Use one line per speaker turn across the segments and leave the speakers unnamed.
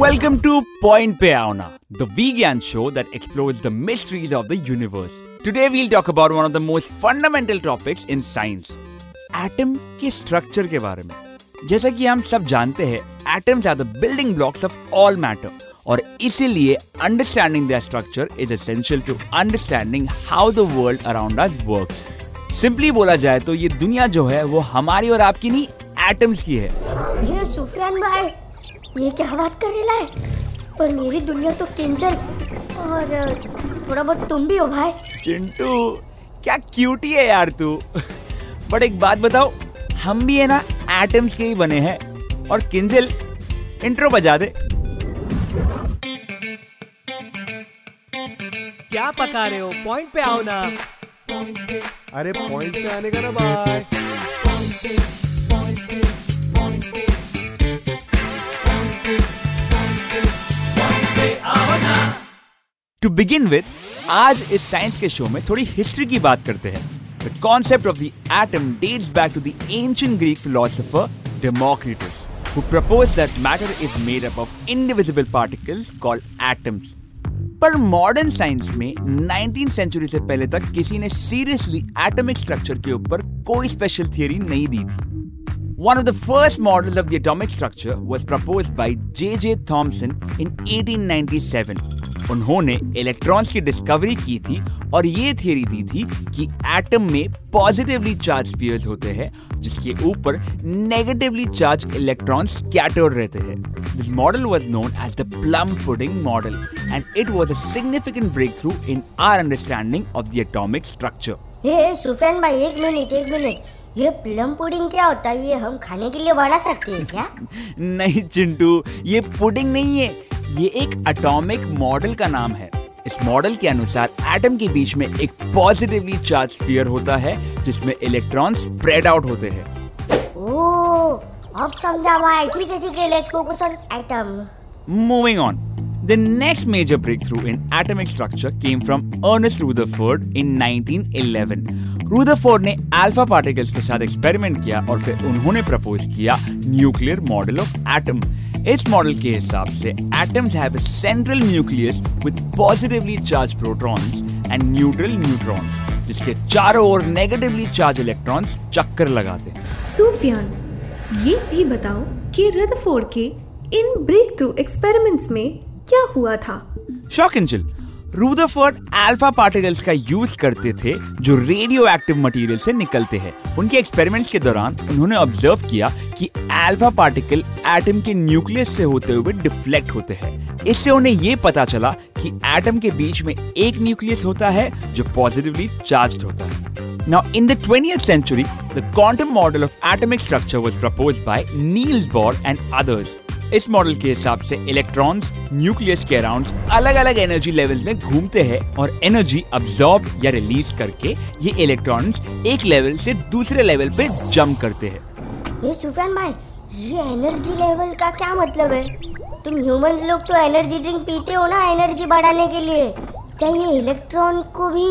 Welcome to point पे आना the Vigyan show that explores the mysteries of the universe today we talk about one of the most fundamental topics in science atom के structure के बारे में. जैसा कि हम सब जानते हैं atoms are the building blocks of all matter और इसीलिए understanding their structure is essential to understanding how the world around us works simply बोला जाए तो ये दुनिया जो है, वो हमारी और आपकी नहीं एटम्स की है.
ये क्या बात कर रहा है पर मेरी दुनिया तो किंचल और थोड़ा बहुत तुम भी हो भाई।
चिंटू क्या क्यूटी है यार तू? बट एक बात बताओ हम भी है ना एटम्स के ही बने हैं। और किंजल इंट्रो बजा दे।
क्या पका रहे हो? पॉइंट पे आओ ना।
अरे पॉइंट पे आने का ना बाय
टू बिगिन विद आज इस साइंस के शो में थोड़ी हिस्ट्री की बात करते हैं the concept of the atom dates back to the ancient Greek philosopher Democritus who proposed that matter is made up of indivisible particles called atoms. पर मॉडर्न साइंस में 19th सेंचुरी से पहले तक किसी ने सीरियसली एटॉमिक स्ट्रक्चर के ऊपर कोई स्पेशल थियरी नहीं दी थी One of the first models of the atomic structure was proposed by J.J. Thomson in 1897. उन्होंने इलेक्ट्रॉन्स की डिस्कवरी की थी और ये थियरी दी थी कि एटम में पॉजिटिवली चार्ज स्पीयर्स होते हैं जिसके ऊपर नेगेटिवली चार्ज इलेक्ट्रॉन्स स्कैटर्ड रहते हैं। This model was known as the plum pudding model and it was a significant breakthrough in our understanding of the atomic structure
ये सुफियान भाई एक मिनट एक मिनट। ये प्लम पुडिंग क्या होता है? ये हम खाने के लिए बना सकते हैं क्या?
नहीं चिंटू ये पुडिंग नहीं है। ये एक एटॉमिक मॉडल का नाम है। इस मॉडल के अनुसार एटम के बीच में एक पॉजिटिवली चार्ज स्फीयर होता है जिसमें इलेक्ट्रॉन स्प्रेड आउट होते हैं।
अब समझा भाई ठीक है ठीक है let's focus on atom
Moving on. The next major breakthrough in atomic structure came from Ernest Rutherford in 1911. Rutherford ने अल्फ़ा पार्टिकल्स के साथ एक्सपेरिमेंट किया और फिर उन्होंने प्रपोज किया न्यूक्लियर मॉडल ऑफ़ एटम इस मॉडल के हिसाब से atoms have a central nucleus with positively charge protons and neutral neutrons जिसके चारों ओर नेगेटिवली चार्ज इलेक्ट्रॉन्स चक्कर लगाते हैं।
सूफियान ये भी बताओ कि रदरफोर्ड के इन ब्रेक थ्रू एक्सपेरिमेंट्स में क्या हुआ था?
शॉक इंजल। रूदरफोर्ड अल्फ़ा पार्टिकल्स का यूज़ करते थे जो रेडियो एक्टिव मटीरियल से निकलते हैं। उनके एक्सपेरिमेंट्स के दौरान उन्होंने ऑब्ज़र्व किया कि अल्फ़ा पार्टिकल एटम के न्यूक्लियस से होते हुए डिफ्लेक्ट होते हैं। इससे उन्हें ये पता चला कि एटम के बीच में एक न्यूक्लियस होता है जो पॉजिटिवली चार्ज होता है। Now, in the 20th century, the quantum model of atomic structure was proposed by Niels Bohr and others. इस मॉडल के हिसाब से इलेक्ट्रॉन्स न्यूक्लियस के अराउंड अलग अलग एनर्जी लेवल्स में घूमते हैं और एनर्जी अब्सॉर्ब या रिलीज़ करके ये इलेक्ट्रॉन्स एक लेवल से दूसरे लेवल पे जंप करते हैं।
ये सुफियान भाई ये एनर्जी लेवल का क्या मतलब है? तुम ह्यूमंस लोग तो एनर्जी ड्रिंक पीते हो ना एनर्जी बढ़ाने के लिए। क्या ये इलेक्ट्रॉन को भी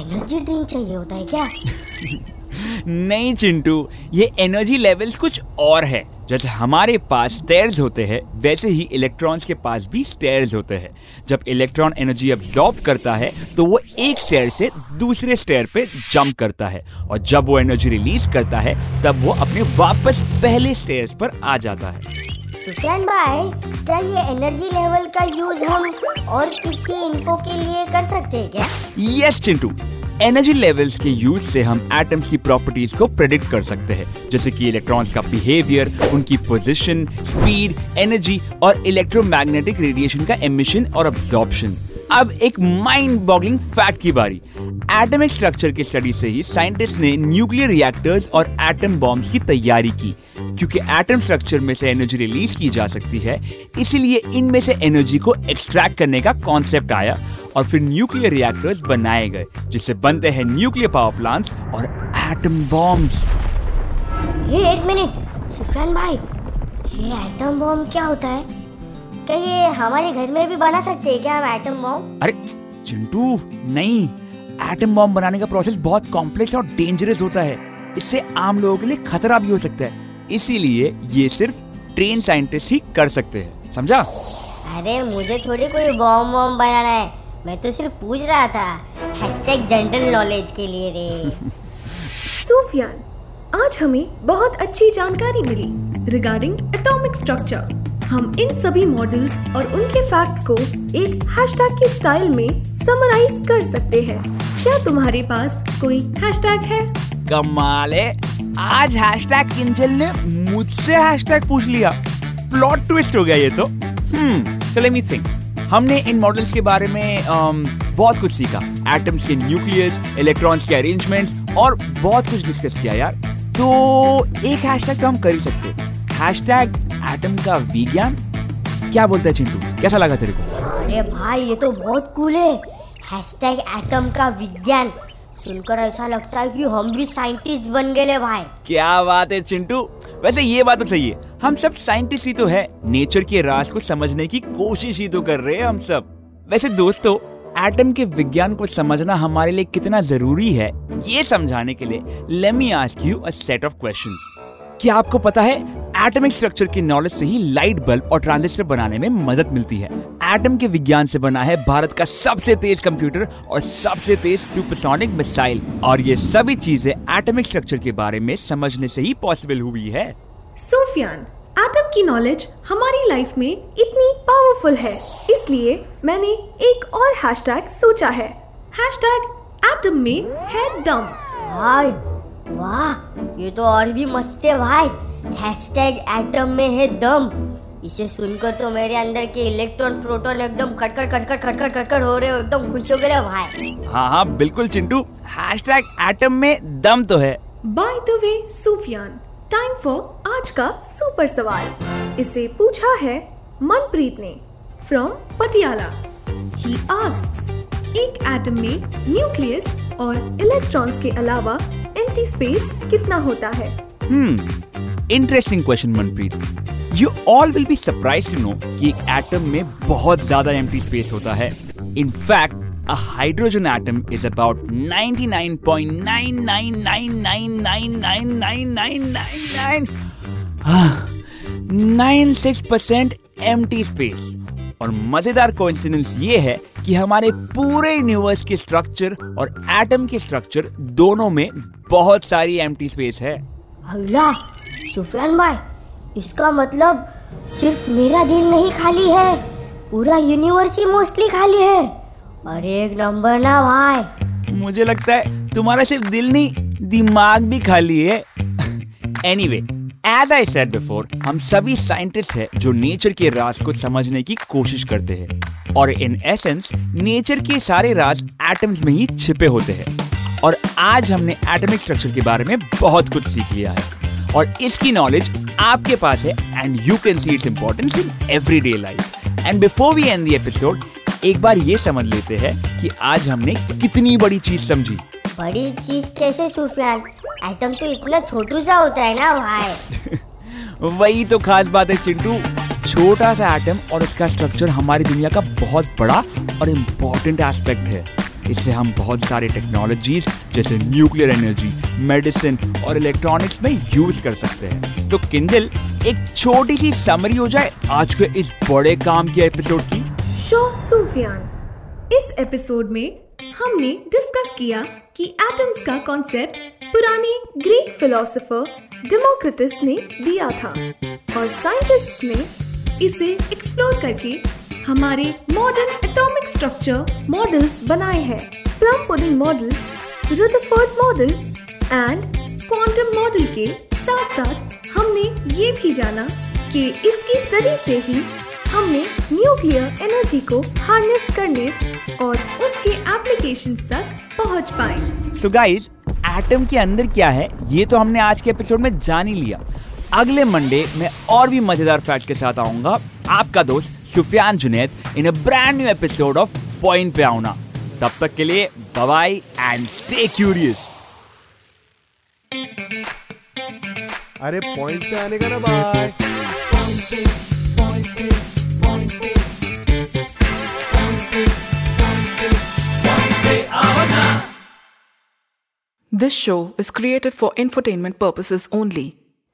एनर्जी ड्रिंक चाहिए होता है क्या?
नहीं चिंटू ये एनर्जी लेवल्स कुछ और है। जैसे हमारे पास स्टेयर्स होते हैं वैसे ही इलेक्ट्रॉन्स के पास भी स्टेयर्स होते हैं। जब इलेक्ट्रॉन एनर्जी अब्सॉर्ब करता है तो वो एक स्टेयर से दूसरे स्टेयर पे जंप करता है। और जब वो एनर्जी रिलीज़ करता है तब वो अपने वापस पहले स्टेयर्स पर आ जाता है।
सुफियान भाई क्या ये एनर्जी लेवल का यूज़ हम और किसी इन्फो के लिए कर सकते हैं क्या?
यस चिंटू। एनर्जी लेवल्स के यूज़ से हम एटम्स की प्रॉपर्टीज़ को प्रेडिक्ट कर सकते हैं। जैसे कि इलेक्ट्रॉन्स का बिहेवियर उनकी पोजीशन, स्पीड एनर्जी और इलेक्ट्रोमैग्नेटिक रेडिएशन का एमिशन और अब्जॉर्प्शन अब एक माइंड बॉगलिंग फैक्ट की बारी। एटमिक स्ट्रक्चर की स्टडी से ही साइंटिस्ट ने न्यूक्लियर रिएक्टर्स और एटम बॉम्ब्स की तैयारी की, क्योंकि एटम स्ट्रक्चर में से एनर्जी रिलीज़ की जा सकती है, इसीलिए इनमें से एनर्जी को एक्सट्रैक्ट करने का कॉन्सेप्ट आया और फिर न्यूक्लियर रिएक्टर्स बनाए गए, जिससे बनते हैं न्यूक्लियर पावर प्लांट्स और एटम बॉम्ब्स
ये एक मिनट सुफियान भाई, ये एटम बॉम्ब क्या होता है? क्या ये हमारे घर में भी बना सकते हैं क्या हम एटम बॉम्ब
अरे चिंटू नहीं। एटम बॉम्ब बनाने का प्रोसेस बहुत कॉम्प्लेक्स और डेंजरस होता है। इससे आम लोगों के लिए खतरा भी हो सकता है। इसीलिए ये सिर्फ़ ट्रेन साइंटिस्ट ही कर सकते हैं। समझा?
अरे मुझे थोड़ी कोई बॉम्ब वॉम्ब बनाना है। मैं तो सिर्फ़ पूछ रहा था। हैशटैग जनरल नॉलेज के लिए रे।
सूफियान आज हमें बहुत अच्छी जानकारी मिली रिगार्डिंग एटॉमिक स्ट्रक्चर हम इन सभी मॉडल्स और उनके फैक्ट्स को एक हैशटैग की स्टाइल में समराइज कर सकते हैं। क्या तुम्हारे पास कोई हैशटैग है?
कमाल है। आज हैशटैग किंजल ने मुझसे हैशटैग पूछ लिया। प्लॉट ट्विस्ट हो गया ये तो। हम्म let me think. हमने इन मॉडल्स के बारे में um, बहुत कुछ सीखा। एटम्स के न्यूक्लियस इलेक्ट्रॉन्स के अरेंजमेंट्स और बहुत कुछ डिस्कस किया यार। तो एक हैशटैग तो हम कर ही सकते। हैशटैग एटम का विज्ञान? क्या बोलता है चिंटू? कैसा लगा तेरे को?
अरे भाई ये तो बहुत कूल है। हैशटैग एटम का विज्ञान। सुनकर ऐसा लगता है कि हम भी साइंटिस्ट बन गए भाई।
क्या बात है चिंटू? वैसे ये बात तो सही है। हम सब साइंटिस्ट ही तो है। नेचर के राज को समझने की कोशिश ही तो कर रहे हैं हम सब। वैसे दोस्तों एटम के विज्ञान को समझना हमारे लिए कितना ज़रूरी है ये समझाने के लिए let me ask you a set of questions क्या आपको पता है एटमिक स्ट्रक्चर की नॉलेज से ही लाइट बल्ब और ट्रांजिस्टर बनाने में मदद मिलती है। एटम के विज्ञान से बना है भारत का सबसे तेज कंप्यूटर और सबसे तेज सुपरसोनिक मिसाइल। और ये सभी चीज़ें एटमिक स्ट्रक्चर के बारे में समझने से ही पॉसिबल हुई है।
सोफियान एटम की नॉलेज हमारी लाइफ में इतनी पावरफुल है। इसलिए मैंने एक और हैशटैग सोचा है। हैशटैग एटम में है दम।
भाई वाह ये तो और भी मस्त है भाई। हैशटैग एटम में है दम। इसे सुनकर तो मेरे अंदर के इलेक्ट्रॉन प्रोटॉन एकदम खटखट खटखट खटखट खटखट हो रहे हो एकदम खुश हो गए भाई
हाँ हाँ बिल्कुल चिंटू। हैशटैग एटम में दम तो है।
By the way Sufiyan time for आज का सुपर सवाल। इसे पूछा है मनप्रीत ने फ्रॉम पटियाला। ही आस्क्स एक एटम में न्यूक्लियस और इलेक्ट्रॉन्स के अलावा एम्प्टी स्पेस कितना होता है?
हम्म interesting question Manpreet you all will be surprise to know कि एक एटम में बहुत ज़्यादा एम्प्टी स्पेस होता है in fact a hydrogen atom is about 99.9999999996% empty space और मज़ेदार कोइंसिडेंस ये है कि हमारे पूरे यूनिवर्स के स्ट्रक्चर और एटम के स्ट्रक्चर दोनों में बहुत सारी एम्प्टी स्पेस है
अल्लाह सुफियान भाई, इसका मतलब सिर्फ़ मेरा दिल नहीं खाली है, पूरा यूनिवर्स ही मोस्टली खाली है। अरे एक नंबर ना भाई।
मुझे लगता है तुम्हारा सिर्फ़ दिल नहीं, दिमाग भी खाली है। Anyway as I said before हम सभी साइंटिस्ट हैं जो नेचर के राज को समझने की कोशिश करते हैं। और इन एसेंस नेचर के सारे राज एटम्स में ही छिपे होते हैं। और आज हमने एटमिक स्ट्रक्चर के बारे में बहुत कुछ सीख लिया है। और इसकी नॉलेज आपके पास है and you can see its importance in everyday life and before we end the episode एक बार ये समझ लेते हैं कि आज हमने कितनी बड़ी चीज़ समझी।
बड़ी चीज़ कैसे सुफियान? एटम तो इतना छोटू सा होता है ना भाई।
वही तो खास बात है चिंटू। छोटा सा एटम और उसका स्ट्रक्चर हमारी दुनिया का बहुत बड़ा और इम्पोर्टेंट एस्पेक्ट है। इससे हम बहुत सारे टेक्नोलॉजीज़ जैसे न्यूक्लियर एनर्जी मेडिसिन और इलेक्ट्रॉनिक्स में यूज़ कर सकते हैं। तो किंजल एक छोटी सी समरी हो जाए आज के इस बड़े काम के एपिसोड की।
शो सुफियान। इस एपिसोड में हमने डिस्कस किया कि एटम्स का कॉन्सेप्ट पुराने ग्रीक फिलोसोफर डेमोक्रेटिस ने दिया था और साइंटिस्ट ने इसे एक्सप्लोर करके हमारे मॉडर्न एटॉमिक स्ट्रक्चर मॉडल्स बनाए हैं। Plum pudding model Rutherford model and quantum model के साथ साथ हमने ये भी जाना कि इसकी स्टडी से ही हमने न्यूक्लियर एनर्जी को हार्नेस करने और उसके एप्लीकेशन तक पहुँच पाए।
सो गाइस एटम के अंदर क्या है, ये तो हमने आज के एपिसोड में जान ही लिया। अगले मंडे मैं और भी मज़ेदार फैक्ट के साथ आऊँगा। आपका दोस्त Sufiyan Juned in a brand new episode of point पे आऊना तब तक के लिए बाय एंड स्टे क्यूरियस
अरे पॉइंट पे आने का ना bye
This show is created for infotainment purposes only.